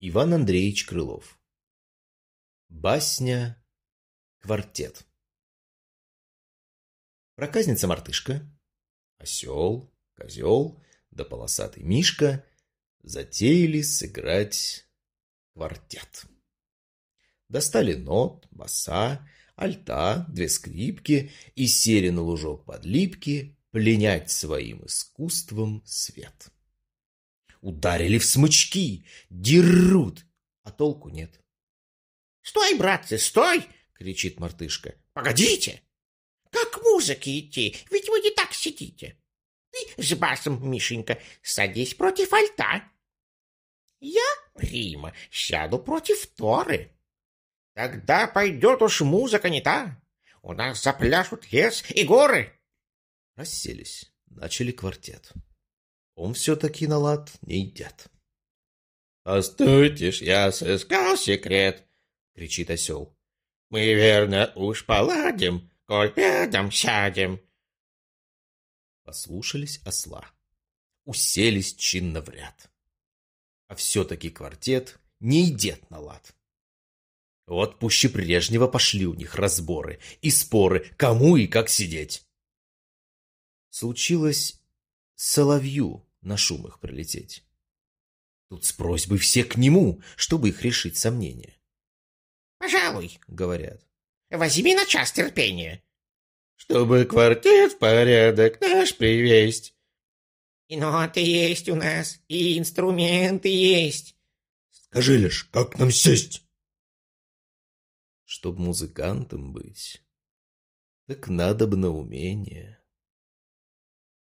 Иван Андреевич Крылов. Басня «Квартет». Проказница-мартышка, осел, козел да полосатый мишка затеяли сыграть квартет. Достали нот, баса, альта, две скрипки и сели на лужок под липки пленять своим искусством свет. Ударили в смычки, дерут, а толку нет. «Стой, братцы, стой!» — кричит мартышка. «Погодите! Как музыке идти? Ведь вы не так сидите. Ты с басом, Мишенька, садись против альта. Я, Прима, сяду против Торы. Тогда пойдет уж музыка не та. У нас запляшут лес и горы. Расселись, начали квартет. Он все-таки на лад не идет. «Постойте ж, я сыскал секрет!» — кричит осел. «Мы, верно, уж поладим, коль рядом сядем!» Послушались осла, уселись чинно в ряд. А все-таки квартет не идет на лад. Вот пуще прежнего пошли у них разборы и споры, кому и как сидеть. Случилось соловью на шум их прилететь. Тут с просьбой все к нему, чтобы их решить сомнения. «Пожалуй», — говорят, — «возьми на час терпения». «Чтобы квартет в порядок наш привесть». «И ноты есть у нас, и инструменты есть». «Скажи лишь, как нам сесть?» Чтоб музыкантом быть, так надо бы на умение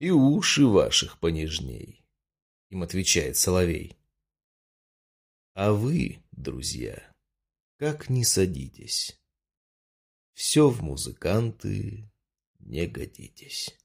и уши ваших понежней, — им отвечает Соловей. А вы, друзья, как не садитесь, все в музыканты не годитесь.